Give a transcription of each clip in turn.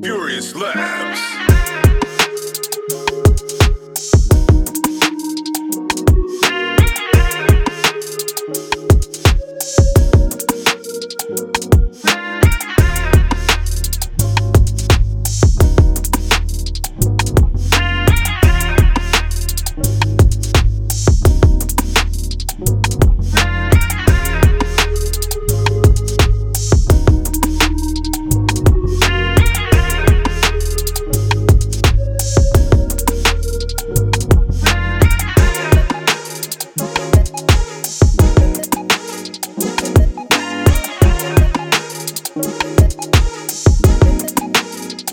Furious Labs.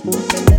Thank